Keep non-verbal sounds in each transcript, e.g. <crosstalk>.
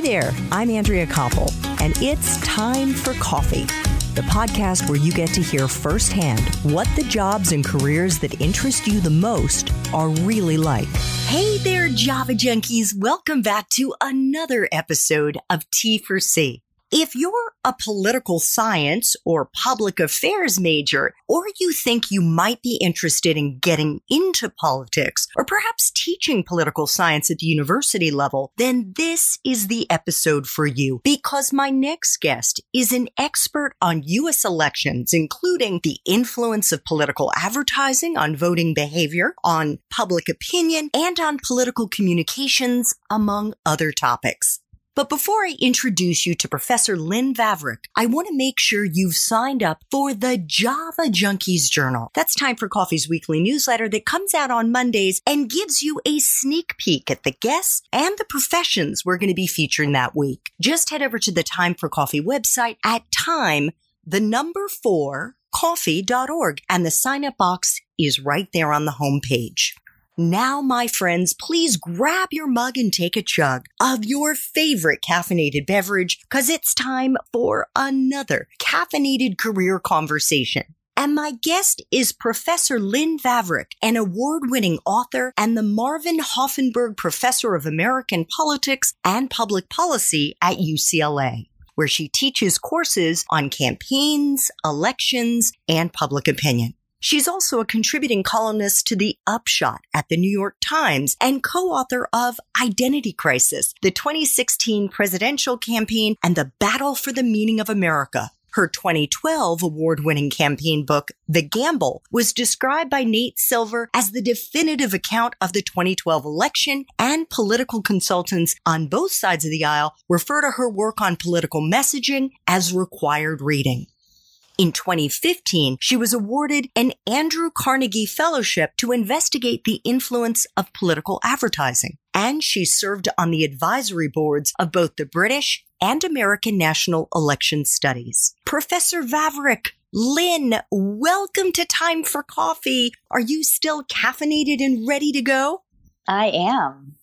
Hi there, I'm Andrea Koppel, and it's time for coffee, the podcast where you get to hear firsthand what the jobs and careers that interest you the most are really like. Hey there, Java Junkies. Welcome back to another episode of T for C. If you're a political science or public affairs major, or you think you might be interested in getting into politics, or perhaps teaching political science at the university level, then this is the episode for you because my next guest is an expert on U.S. elections, including the influence of political advertising on voting behavior, on public opinion, and on political communications, among other topics. But before I introduce you to Professor Lynn Vavreck, I want to make sure you've signed up for the Java Junkies Journal. That's Time for Coffee's weekly newsletter that comes out on Mondays and gives you a sneak peek at the guests and the professions we're going to be featuring that week. Just head over to the Time for Coffee website at time, the number four, coffee.org, and the sign up box is right there on the homepage. Now, my friends, please grab your mug and take a chug of your favorite caffeinated beverage because it's time for another caffeinated career conversation. And my guest is Professor Lynn Vavreck, an award winning author and the Marvin Hoffenberg Professor of American Politics and Public Policy at UCLA, where she teaches courses on campaigns, elections, and public opinion. She's also a contributing columnist to The Upshot at the New York Times and co-author of Identity Crisis, the 2016 presidential campaign and the battle for the meaning of America. Her 2012 award-winning campaign book, The Gamble, was described by Nate Silver as the definitive account of the 2012 election and political consultants on both sides of the aisle refer to her work on political messaging as required reading. In 2015, she was awarded an Andrew Carnegie Fellowship to investigate the influence of political advertising. And she served on the advisory boards of both the British and American National Election Studies. Professor Vavreck, Lynn, welcome to Time for Coffee. Are you still caffeinated and ready to go? I am.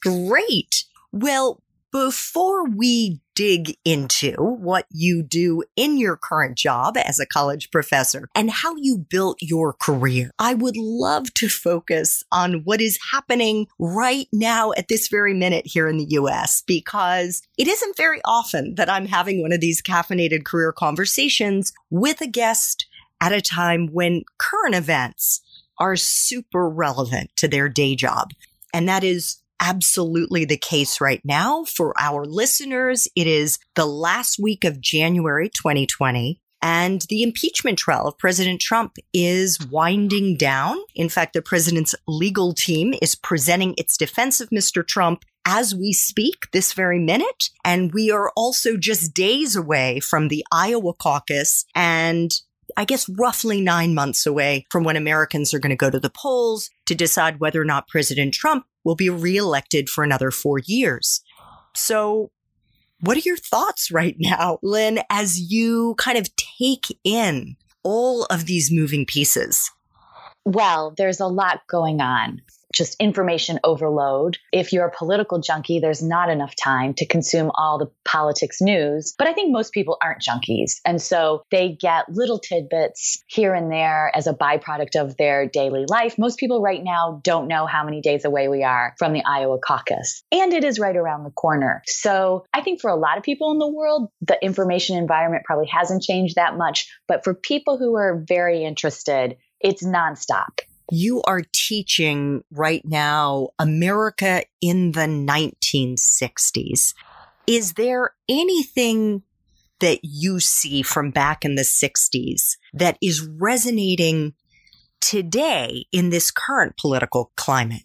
Great. Well, before we dig into what you do in your current job as a college professor and how you built your career, I would love to focus on what is happening right now at this very minute here in the US because it isn't very often that I'm having one of these caffeinated career conversations with a guest at a time when current events are super relevant to their day job. And that is absolutely the case right now for our listeners. It is the last week of January 2020. And the impeachment trial of President Trump is winding down. In fact, the president's legal team is presenting its defense of Mr. Trump as we speak this very minute. And we are also just days away from the Iowa caucus and I guess roughly nine months away from when Americans are going to go to the polls to decide whether or not President Trump will be reelected for another four years. So what are your thoughts right now, Lynn, as you kind of take in all of these moving pieces? Well, there's a lot going on just information overload. If you're a political junkie, there's not enough time to consume all the politics news. But I think most people aren't junkies. And so they get little tidbits here and there as a byproduct of their daily life. Most people right now don't know how many days away we are from the Iowa caucus. And it is right around the corner. So I think for a lot of people in the world, the information environment probably hasn't changed that much. But for people who are very interested, it's nonstop you are teaching right now America in the 1960s. Is there anything that you see from back in the 60s that is resonating today in this current political climate?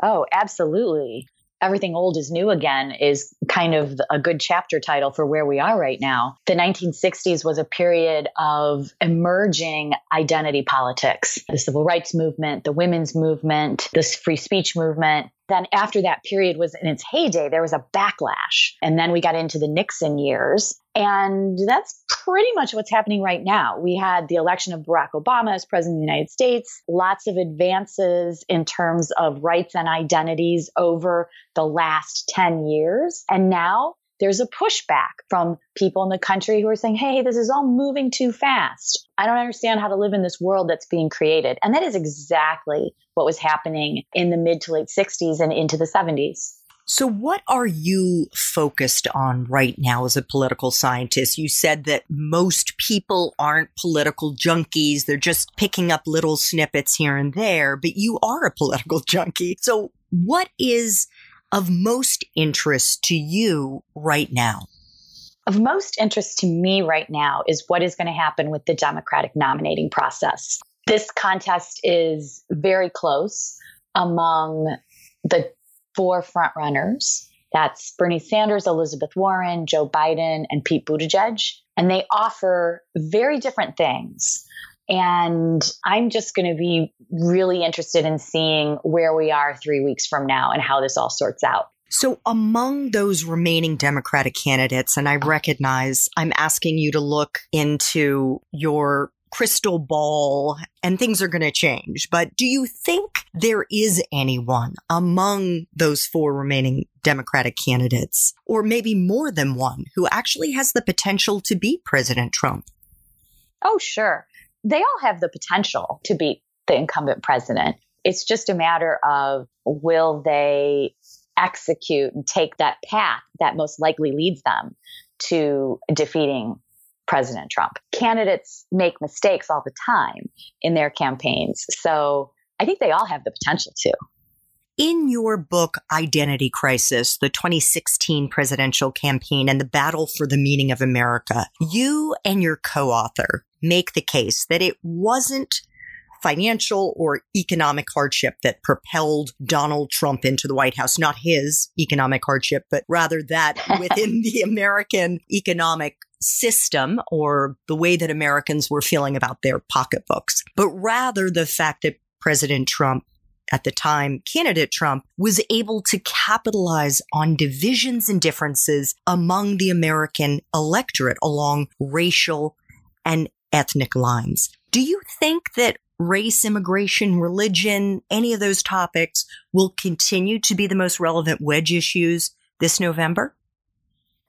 Oh, absolutely everything old is new again is kind of a good chapter title for where we are right now. The 1960s was a period of emerging identity politics. The civil rights movement, the women's movement, this free speech movement. Then, after that period was in its heyday, there was a backlash. And then we got into the Nixon years. And that's pretty much what's happening right now. We had the election of Barack Obama as president of the United States, lots of advances in terms of rights and identities over the last 10 years. And now there's a pushback from people in the country who are saying, hey, this is all moving too fast. I don't understand how to live in this world that's being created. And that is exactly what was happening in the mid to late 60s and into the 70s. So, what are you focused on right now as a political scientist? You said that most people aren't political junkies. They're just picking up little snippets here and there, but you are a political <laughs> junkie. So, what is of most interest to you right now? Of most interest to me right now is what is going to happen with the Democratic nominating process. This contest is very close among the four frontrunners. That's Bernie Sanders, Elizabeth Warren, Joe Biden, and Pete Buttigieg. And they offer very different things. And I'm just going to be really interested in seeing where we are three weeks from now and how this all sorts out. So, among those remaining Democratic candidates, and I recognize I'm asking you to look into your crystal ball and things are going to change, but do you think there is anyone among those four remaining Democratic candidates, or maybe more than one, who actually has the potential to beat President Trump? Oh, sure they all have the potential to beat the incumbent president. It's just a matter of will they execute and take that path that most likely leads them to defeating President Trump. Candidates make mistakes all the time in their campaigns. So I think they all have the potential to. In your book, Identity Crisis, the 2016 presidential campaign and the battle for the meaning of America, you and your co-author make the case that it wasn't financial or economic hardship that propelled Donald Trump into the White House, not his economic hardship, but rather that <laughs> within the American economic system or the way that Americans were feeling about their pocketbooks, but rather the fact that President Trump at the time, candidate Trump was able to capitalize on divisions and differences among the American electorate along racial and ethnic lines. Do you think that race, immigration, religion, any of those topics will continue to be the most relevant wedge issues this November?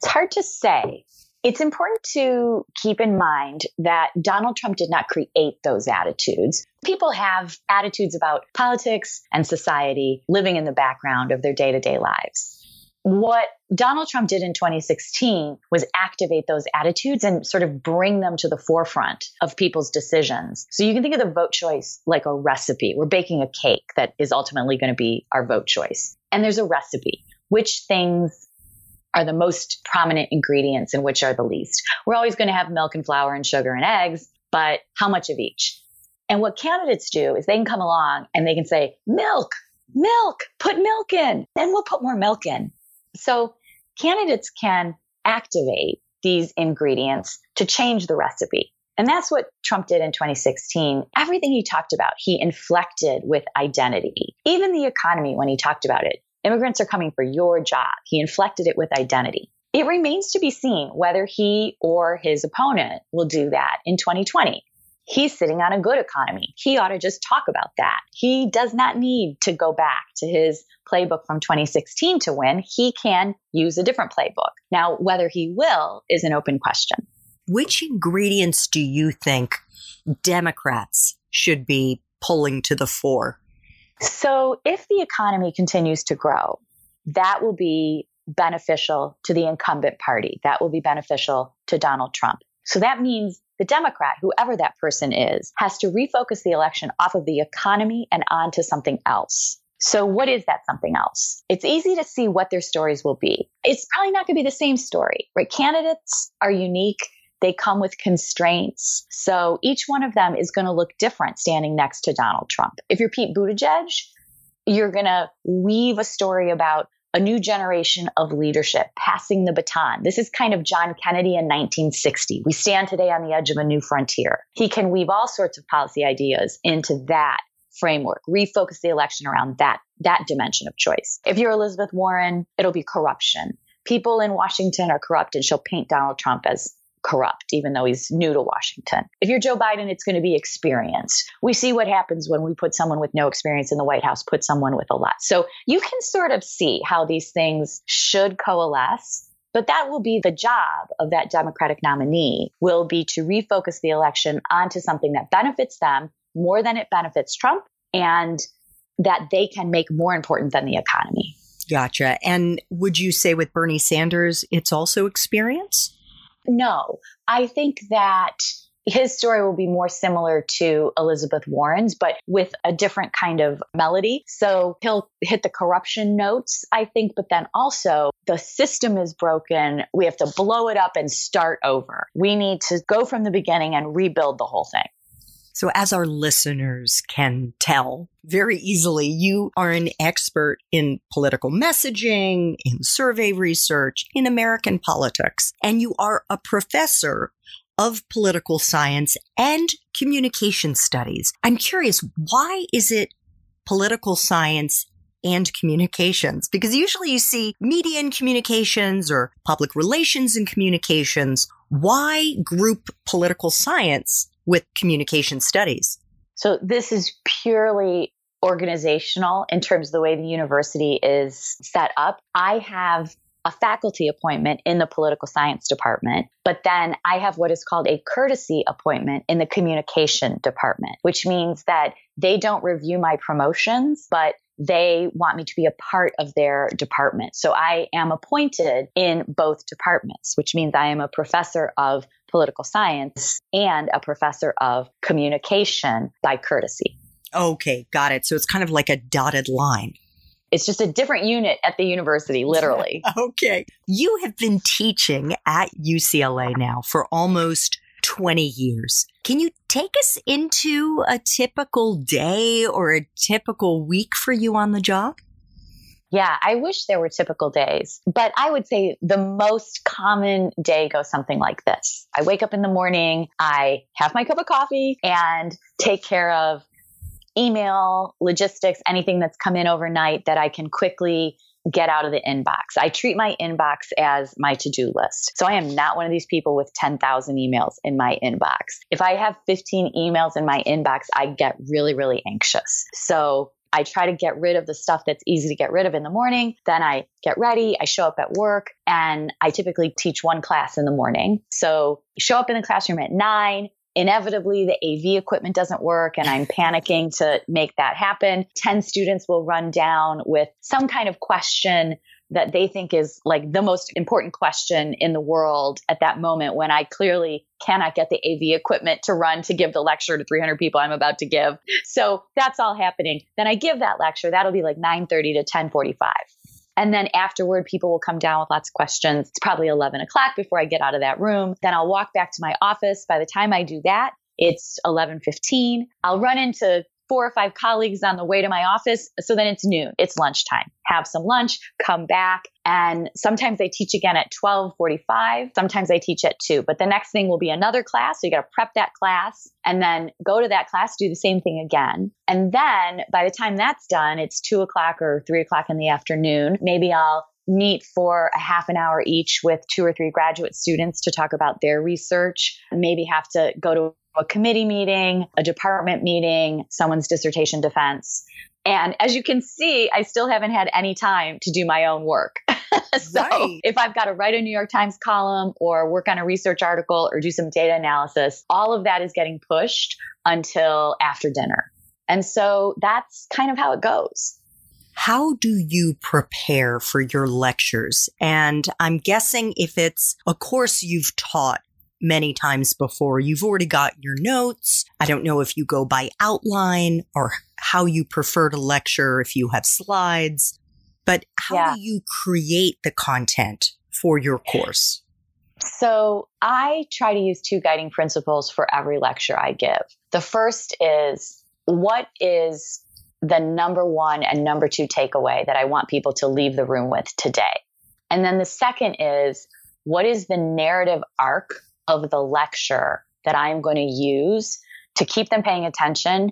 It's hard to say. It's important to keep in mind that Donald Trump did not create those attitudes. People have attitudes about politics and society living in the background of their day to day lives. What Donald Trump did in 2016 was activate those attitudes and sort of bring them to the forefront of people's decisions. So you can think of the vote choice like a recipe. We're baking a cake that is ultimately going to be our vote choice. And there's a recipe. Which things are the most prominent ingredients and which are the least. We're always going to have milk and flour and sugar and eggs, but how much of each? And what candidates do is they can come along and they can say, milk, milk, put milk in, then we'll put more milk in. So candidates can activate these ingredients to change the recipe. And that's what Trump did in 2016. Everything he talked about, he inflected with identity. Even the economy, when he talked about it, Immigrants are coming for your job. He inflected it with identity. It remains to be seen whether he or his opponent will do that in 2020. He's sitting on a good economy. He ought to just talk about that. He does not need to go back to his playbook from 2016 to win. He can use a different playbook. Now, whether he will is an open question. Which ingredients do you think Democrats should be pulling to the fore so if the economy continues to grow, that will be beneficial to the incumbent party. That will be beneficial to Donald Trump. So that means the Democrat, whoever that person is, has to refocus the election off of the economy and onto something else. So, what is that something else? It's easy to see what their stories will be. It's probably not going to be the same story, right? Candidates are unique. They come with constraints. So each one of them is going to look different standing next to Donald Trump. If you're Pete Buttigieg, you're going to weave a story about a new generation of leadership, passing the baton. This is kind of John Kennedy in 1960. We stand today on the edge of a new frontier. He can weave all sorts of policy ideas into that framework, refocus the election around that, that dimension of choice. If you're Elizabeth Warren, it'll be corruption. People in Washington are corrupt and she'll paint Donald Trump as corrupt, even though he's new to Washington. If you're Joe Biden, it's going to be experience. We see what happens when we put someone with no experience in the White House, put someone with a lot. So you can sort of see how these things should coalesce. But that will be the job of that Democratic nominee will be to refocus the election onto something that benefits them more than it benefits Trump and that they can make more important than the economy. Gotcha. And would you say with Bernie Sanders, it's also experience? No, I think that his story will be more similar to Elizabeth Warren's, but with a different kind of melody. So he'll hit the corruption notes, I think, but then also the system is broken. We have to blow it up and start over. We need to go from the beginning and rebuild the whole thing. So, as our listeners can tell very easily, you are an expert in political messaging, in survey research, in American politics, and you are a professor of political science and communication studies. I'm curious, why is it political science and communications? Because usually you see media and communications or public relations and communications. Why group political science with communication studies? So this is purely organizational in terms of the way the university is set up. I have a faculty appointment in the political science department, but then I have what is called a courtesy appointment in the communication department, which means that they don't review my promotions, but they want me to be a part of their department. So I am appointed in both departments, which means I am a professor of political science and a professor of communication by courtesy. Okay, got it. So it's kind of like a dotted line. It's just a different unit at the university, literally. <laughs> okay. You have been teaching at UCLA now for almost 20 years. Can you take us into a typical day or a typical week for you on the job? Yeah, I wish there were typical days, but I would say the most common day goes something like this. I wake up in the morning, I have my cup of coffee and take care of email, logistics, anything that's come in overnight that I can quickly get out of the inbox. I treat my inbox as my to do list. So I am not one of these people with 10,000 emails in my inbox. If I have 15 emails in my inbox, I get really, really anxious. So I try to get rid of the stuff that's easy to get rid of in the morning. Then I get ready, I show up at work, and I typically teach one class in the morning. So show up in the classroom at nine. Inevitably, the AV equipment doesn't work, and I'm panicking to make that happen. 10 students will run down with some kind of question that they think is like the most important question in the world at that moment when I clearly cannot get the AV equipment to run to give the lecture to 300 people I'm about to give. So that's all happening. Then I give that lecture. That'll be like 9:30 to 10:45. And then afterward, people will come down with lots of questions. It's probably 11 o'clock before I get out of that room. Then I'll walk back to my office. By the time I do that, it's 11:15. I'll run into four or five colleagues on the way to my office. So then it's noon. It's lunchtime. Have some lunch, come back. And sometimes I teach again at 1245. Sometimes I teach at two, but the next thing will be another class. So you got to prep that class and then go to that class, do the same thing again. And then by the time that's done, it's two o'clock or three o'clock in the afternoon. Maybe I'll meet for a half an hour each with two or three graduate students to talk about their research. Maybe have to go to a committee meeting, a department meeting, someone's dissertation defense. And as you can see, I still haven't had any time to do my own work. <laughs> so right. if I've got to write a New York Times column or work on a research article or do some data analysis, all of that is getting pushed until after dinner. And so that's kind of how it goes. How do you prepare for your lectures? And I'm guessing if it's a course you've taught many times before. You've already got your notes. I don't know if you go by outline or how you prefer to lecture, if you have slides, but how yeah. do you create the content for your course? So I try to use two guiding principles for every lecture I give. The first is what is the number one and number two takeaway that I want people to leave the room with today? And then the second is what is the narrative arc of the lecture that I'm going to use to keep them paying attention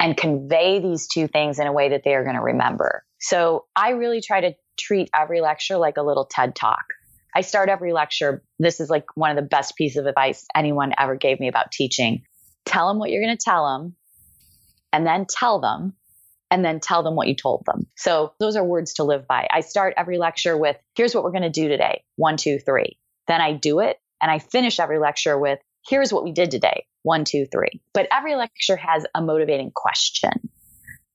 and convey these two things in a way that they are going to remember. So I really try to treat every lecture like a little TED talk. I start every lecture. This is like one of the best pieces of advice anyone ever gave me about teaching. Tell them what you're going to tell them and then tell them and then tell them what you told them. So those are words to live by. I start every lecture with, here's what we're going to do today. One, two, three. Then I do it and I finish every lecture with, here's what we did today. One, two, three. But every lecture has a motivating question.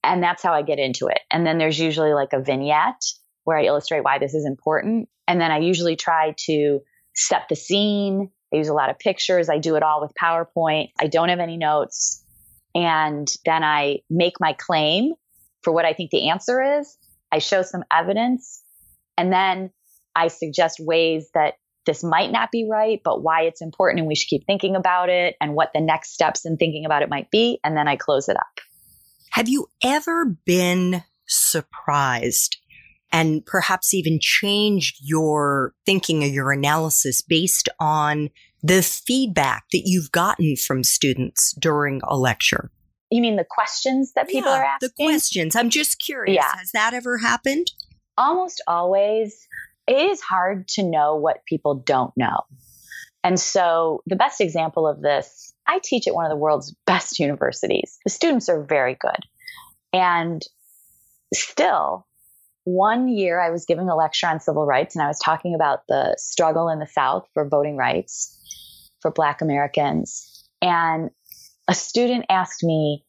And that's how I get into it. And then there's usually like a vignette where I illustrate why this is important. And then I usually try to set the scene. I use a lot of pictures. I do it all with PowerPoint. I don't have any notes. And then I make my claim for what I think the answer is. I show some evidence. And then I suggest ways that this might not be right, but why it's important and we should keep thinking about it and what the next steps in thinking about it might be. And then I close it up. Have you ever been surprised and perhaps even changed your thinking or your analysis based on the feedback that you've gotten from students during a lecture? You mean the questions that people yeah, are asking? The questions. I'm just curious. Yeah. Has that ever happened? Almost always. It is hard to know what people don't know. And so the best example of this, I teach at one of the world's <laughs> best universities. The students are very good. And still, one year I was giving a lecture on civil rights and I was talking about the struggle in the South for voting rights for Black Americans. And a student asked me,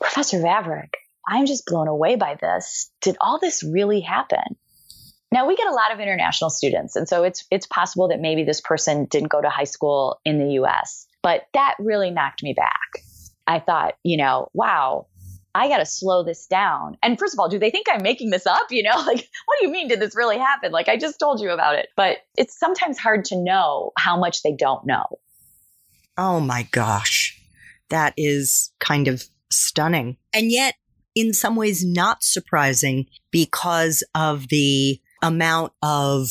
Professor Vavreck, I'm just blown away by this. Did all this really happen? Now we get a lot of international students, and so it's it's possible that maybe this person didn't go to high school in the US, but that really knocked me back. I thought, you know, wow, I got to slow this down. And first of all, do they think I'm making this up? You know, <laughs> like, what do you mean? Did this really happen? Like, I just told you about it. But it's sometimes hard to know how much they don't know. Oh my gosh. That is kind of stunning. And yet, in some ways, not surprising because of the amount of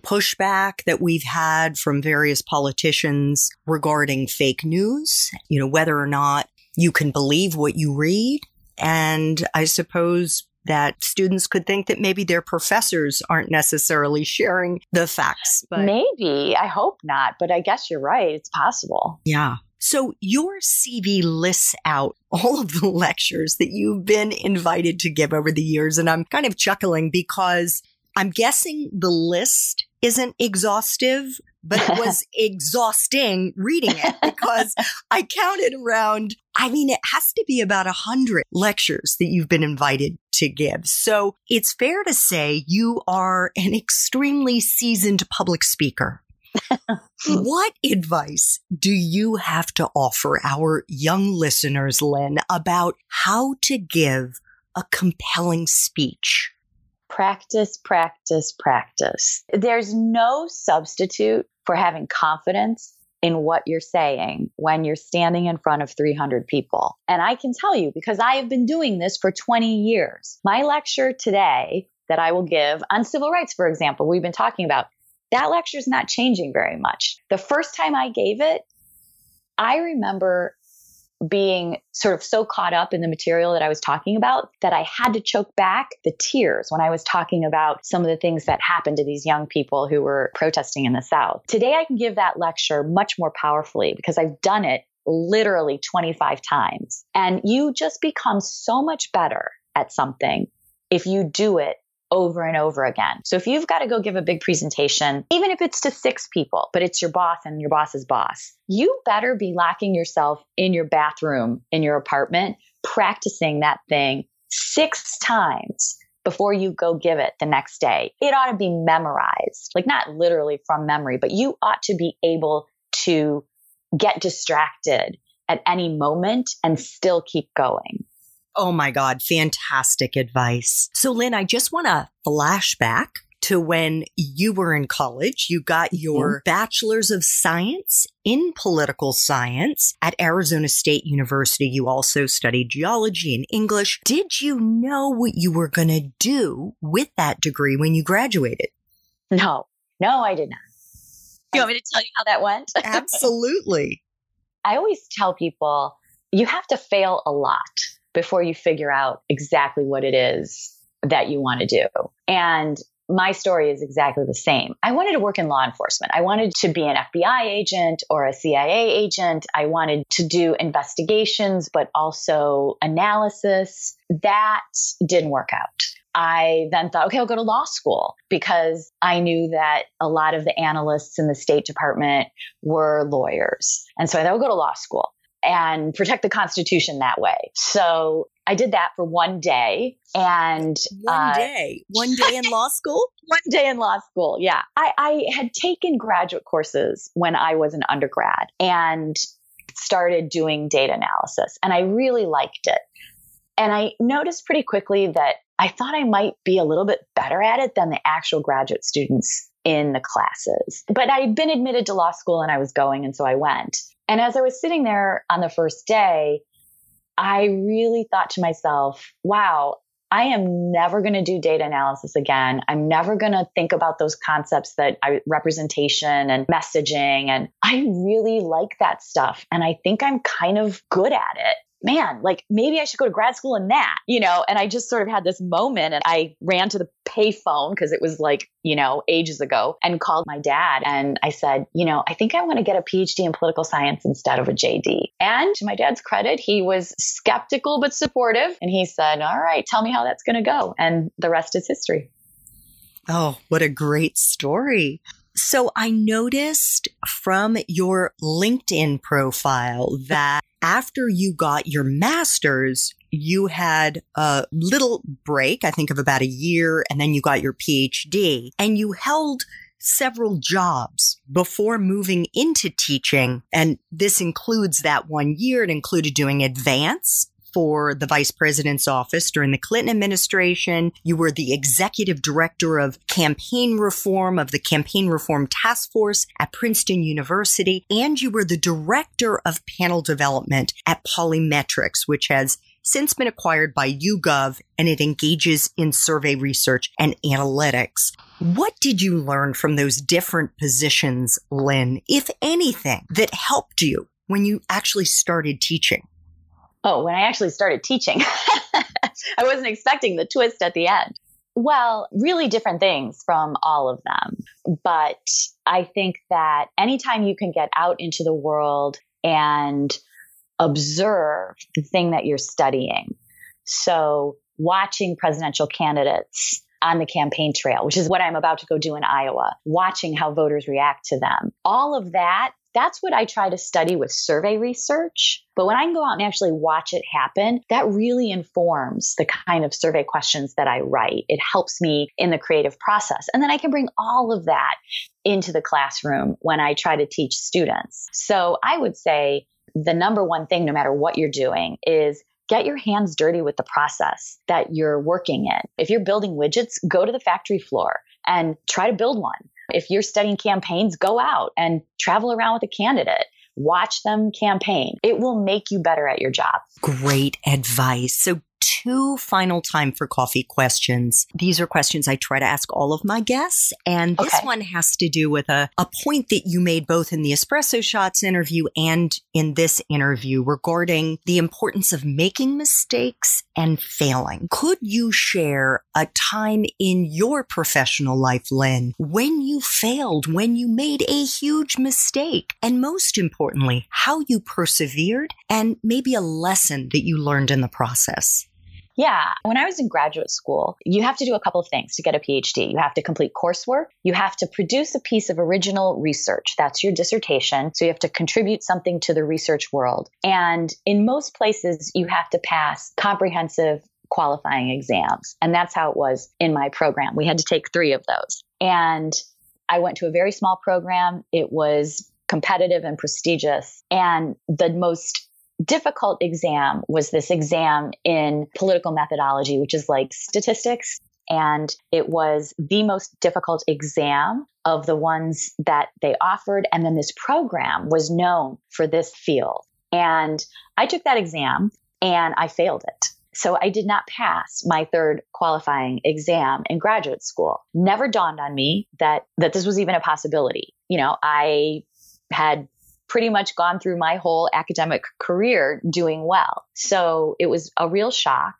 pushback that we've had from various politicians regarding fake news, you know, whether or not you can believe what you read. And I suppose that students could think that maybe their professors aren't necessarily sharing the facts. But maybe. I hope not. But I guess you're right. It's possible. Yeah. So your CV lists out all of the <laughs> lectures that you've been invited to give over the years. And I'm kind of chuckling because I'm guessing the list isn't exhaustive, but it was <laughs> exhausting reading it because <laughs> I counted around, I mean, it has to be about a hundred lectures that you've been invited to give. So it's fair to say you are an extremely seasoned public speaker. What advice do you have to offer our young listeners, Lynn, about how to give a compelling speech? Practice, practice, practice. There's no substitute for having confidence in what you're saying when you're standing in front of 300 people. And I can tell you because I have been doing this for 20 years. My lecture today that I will give on civil rights, for example, we've been talking about, that lecture is not changing very much. The first time I gave it, I remember being sort of so caught up in the material that I was talking about that I had to choke back the tears when I was talking about some of the things that happened to these young people who were protesting in the South. Today, I can give that lecture much more powerfully because I've done it literally 25 times. And you just become so much better at something if you do it over and over again. So if you've got to go give a big presentation, even if it's to six people, but it's your boss and your boss's boss, you better be locking yourself in your bathroom in your apartment, practicing that thing six times before you go give it the next day. It ought to be memorized, like not literally from memory, but you ought to be able to get distracted at any moment and still keep going. Oh my God, fantastic advice. So, Lynn, I just want to flashback to when you were in college. You got your mm-hmm. bachelor's of science in political science at Arizona State University. You also studied geology and English. Did you know what you were going to do with that degree when you graduated? No, no, I did not. Do you want me to tell you how that went? <laughs> Absolutely. I always tell people you have to fail a lot before you figure out exactly what it is that you want to do. And my story is exactly the same. I wanted to work in law enforcement. I wanted to be an FBI agent or a CIA agent. I wanted to do investigations, but also analysis. That didn't work out. I then thought, okay, I'll go to law school because I knew that a lot of the analysts in the State Department were lawyers. And so I thought I'll go to law school and protect the Constitution that way. So I did that for one day. And one uh, day, one day in law school? <laughs> one day in law school. Yeah. I, I had taken graduate courses when I was an undergrad and started doing data analysis. And I really liked it. And I noticed pretty quickly that I thought I might be a little bit better at it than the actual graduate students in the classes. But I'd been admitted to law school and I was going, and so I went. And as I was sitting there on the first day, I really thought to myself, wow, I am never going to do data analysis again. I'm never going to think about those concepts that I, representation and messaging. And I really like that stuff. And I think I'm kind of good at it man, like maybe I should go to grad school in that, you know? And I just sort of had this moment and I ran to the payphone because it was like, you know, ages ago and called my dad. And I said, you know, I think I want to get a PhD in political science instead of a JD. And to my dad's credit, he was skeptical but supportive. And he said, all right, tell me how that's going to go. And the rest is history. Oh, what a great story. So I noticed from your LinkedIn profile that after you got your master's, you had a little break, I think of about a year, and then you got your PhD and you held several jobs before moving into teaching. And this includes that one year. It included doing advance for the vice president's office during the Clinton administration. You were the executive director of campaign reform of the campaign reform task force at Princeton University. And you were the director of panel development at Polimetrix, which has since been acquired by YouGov and it engages in survey research and analytics. What did you learn from those different positions, Lynn, if anything, that helped you when you actually started teaching? Oh, when I actually started teaching, <laughs> I wasn't expecting the twist at the end. Well, really different things from all of them. But I think that anytime you can get out into the world and observe the thing that you're studying. So, watching presidential candidates on the campaign trail, which is what I'm about to go do in Iowa, watching how voters react to them. All of that that's what I try to study with survey research. But when I can go out and actually watch it happen, that really informs the kind of survey questions that I write. It helps me in the creative process. And then I can bring all of that into the classroom when I try to teach students. So I would say the number one thing, no matter what you're doing, is get your hands dirty with the process that you're working in. If you're building widgets, go to the factory floor and try to build one. If you're studying campaigns, go out and travel around with a candidate. Watch them campaign. It will make you better at your job. Great advice. So two final time for coffee questions. These are questions I try to ask all of my guests. And this okay. one has to do with a, a point that you made both in the espresso shots interview and in this interview regarding the importance of making mistakes and failing. Could you share a time in your professional life, Lynn, when you failed, when you made a huge mistake? And most importantly, how you persevered and maybe a lesson that you learned in the process? Yeah. When I was in graduate school, you have to do a couple of things to get a PhD. You have to complete coursework. You have to produce a piece of original research. That's your dissertation. So you have to contribute something to the research world. And in most places, you have to pass comprehensive qualifying exams. And that's how it was in my program. We had to take three of those. And I went to a very small program. It was competitive and prestigious. And the most difficult exam was this exam in political methodology, which is like statistics. And it was the most difficult exam of the ones that they offered. And then this program was known for this field. And I took that exam and I failed it. So I did not pass my third qualifying exam in graduate school. Never dawned on me that that this was even a possibility. You know, I had pretty much gone through my whole academic career doing well. So it was a real shock.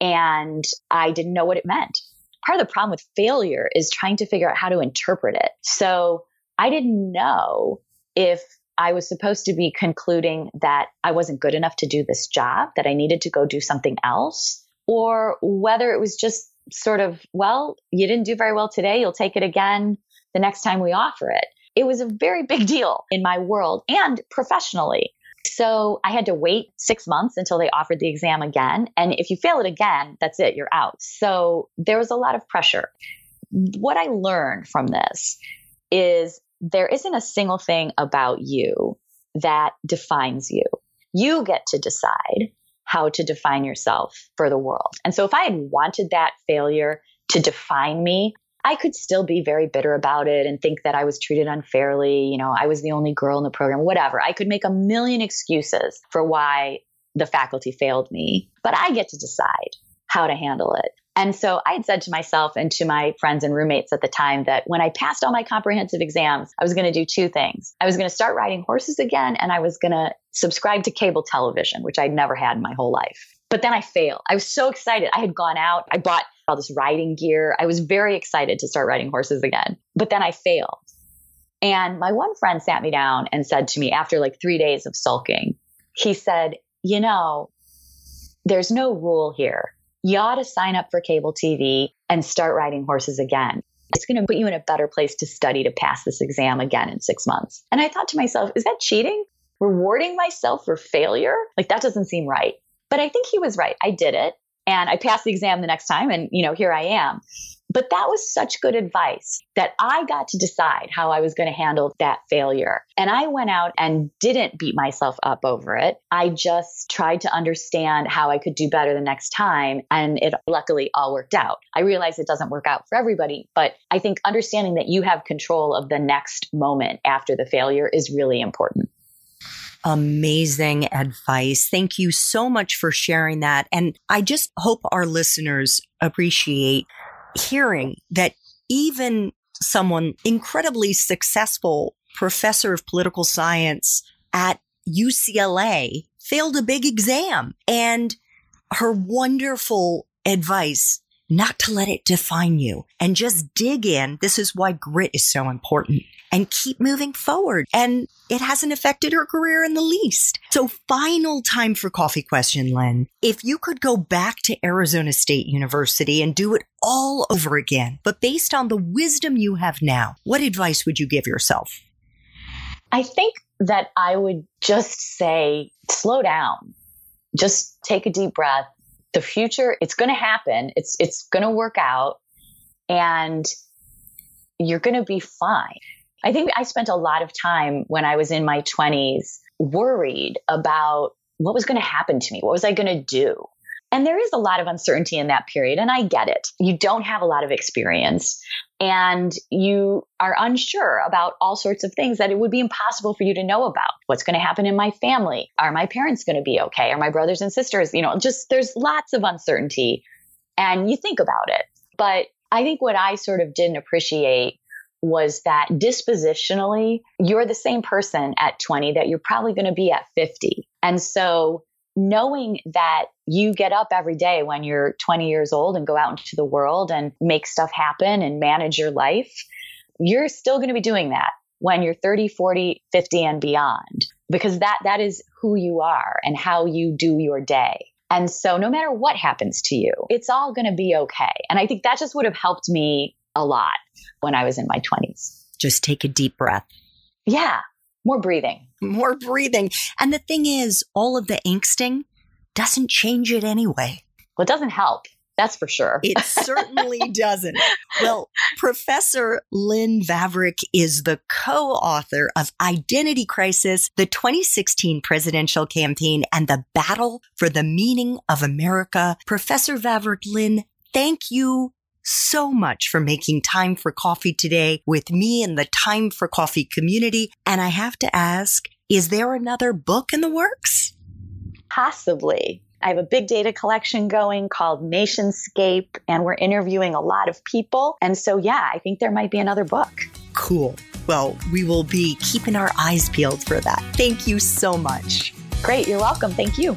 And I didn't know what it meant. Part of the problem with failure is trying to figure out how to interpret it. So I didn't know if I was supposed to be concluding that I wasn't good enough to do this job, that I needed to go do something else, or whether it was just sort of, well, you didn't do very well today, you'll take it again the next time we offer it. It was a very big deal in my world and professionally. So I had to wait six months until they offered the exam again. And if you fail it again, that's it, you're out. So there was a lot of pressure. What I learned from this is there isn't a single thing about you that defines you. You get to decide how to define yourself for the world. And so if I had wanted that failure to define me, I could still be very bitter about it and think that I was treated unfairly. You know, I was the only girl in the program, whatever. I could make a million excuses for why the faculty failed me, but I get to decide how to handle it. And so I had said to myself and to my friends and roommates at the time that when I passed all my comprehensive exams, I was going to do two things. I was going to start riding horses again, and I was going to subscribe to cable television, which I'd never had in my whole life. But then I failed. I was so excited. I had gone out, I bought all this riding gear. I was very excited to start riding horses again. But then I failed. And my one friend sat me down and said to me after like three days of sulking, he said, You know, there's no rule here you ought to sign up for cable TV and start riding horses again. It's going to put you in a better place to study to pass this exam again in six months. And I thought to myself, is that cheating? Rewarding myself for failure? Like that doesn't seem right. But I think he was right. I did it and I passed the exam the next time and you know, here I am. But that was such good advice that I got to decide how I was going to handle that failure. And I went out and didn't beat myself up over it. I just tried to understand how I could do better the next time. And it luckily all worked out. I realize it doesn't work out for everybody, but I think understanding that you have control of the next moment after the failure is really important amazing advice. Thank you so much for sharing that. And I just hope our listeners appreciate hearing that even someone incredibly successful professor of political science at UCLA failed a big exam and her wonderful advice not to let it define you and just dig in. This is why grit is so important and keep moving forward. And it hasn't affected her career in the least. So final time for coffee question, Lynn. If you could go back to Arizona State University and do it all over again, but based on the wisdom you have now, what advice would you give yourself? I think that I would just say, slow down. Just take a deep breath the future, it's going to happen. It's, it's going to work out and you're going to be fine. I think I spent a lot of time when I was in my 20s worried about what was going to happen to me. What was I going to do? And there is a lot of uncertainty in that period, and I get it. You don't have a lot of experience and you are unsure about all sorts of things that it would be impossible for you to know about. What's going to happen in my family? Are my parents going to be okay? Are my brothers and sisters? You know, just there's lots of uncertainty and you think about it. But I think what I sort of didn't appreciate was that dispositionally, you're the same person at 20 that you're probably going to be at 50. And so knowing that you get up every day when you're 20 years old and go out into the world and make stuff happen and manage your life, you're still going to be doing that when you're 30, 40, 50 and beyond because that that is who you are and how you do your day. And so no matter what happens to you, it's all going to be okay. And I think that just would have helped me a lot when I was in my 20s. Just take a deep breath. Yeah more breathing. More breathing. And the thing is, all of the angsting doesn't change it anyway. Well, it doesn't help. That's for sure. It <laughs> certainly doesn't. Well, Professor Lynn Vavreck is the co author of Identity Crisis, the 2016 presidential campaign, and the battle for the meaning of America. Professor Vavreck, Lynn, thank you so much for making time for coffee today with me and the Time for Coffee community. And I have to ask, is there another book in the works? Possibly. I have a big data collection going called Nationscape, and we're interviewing a lot of people. And so, yeah, I think there might be another book. Cool. well, we will be keeping our eyes peeled for that. Thank you so much. Great. You're welcome. Thank you.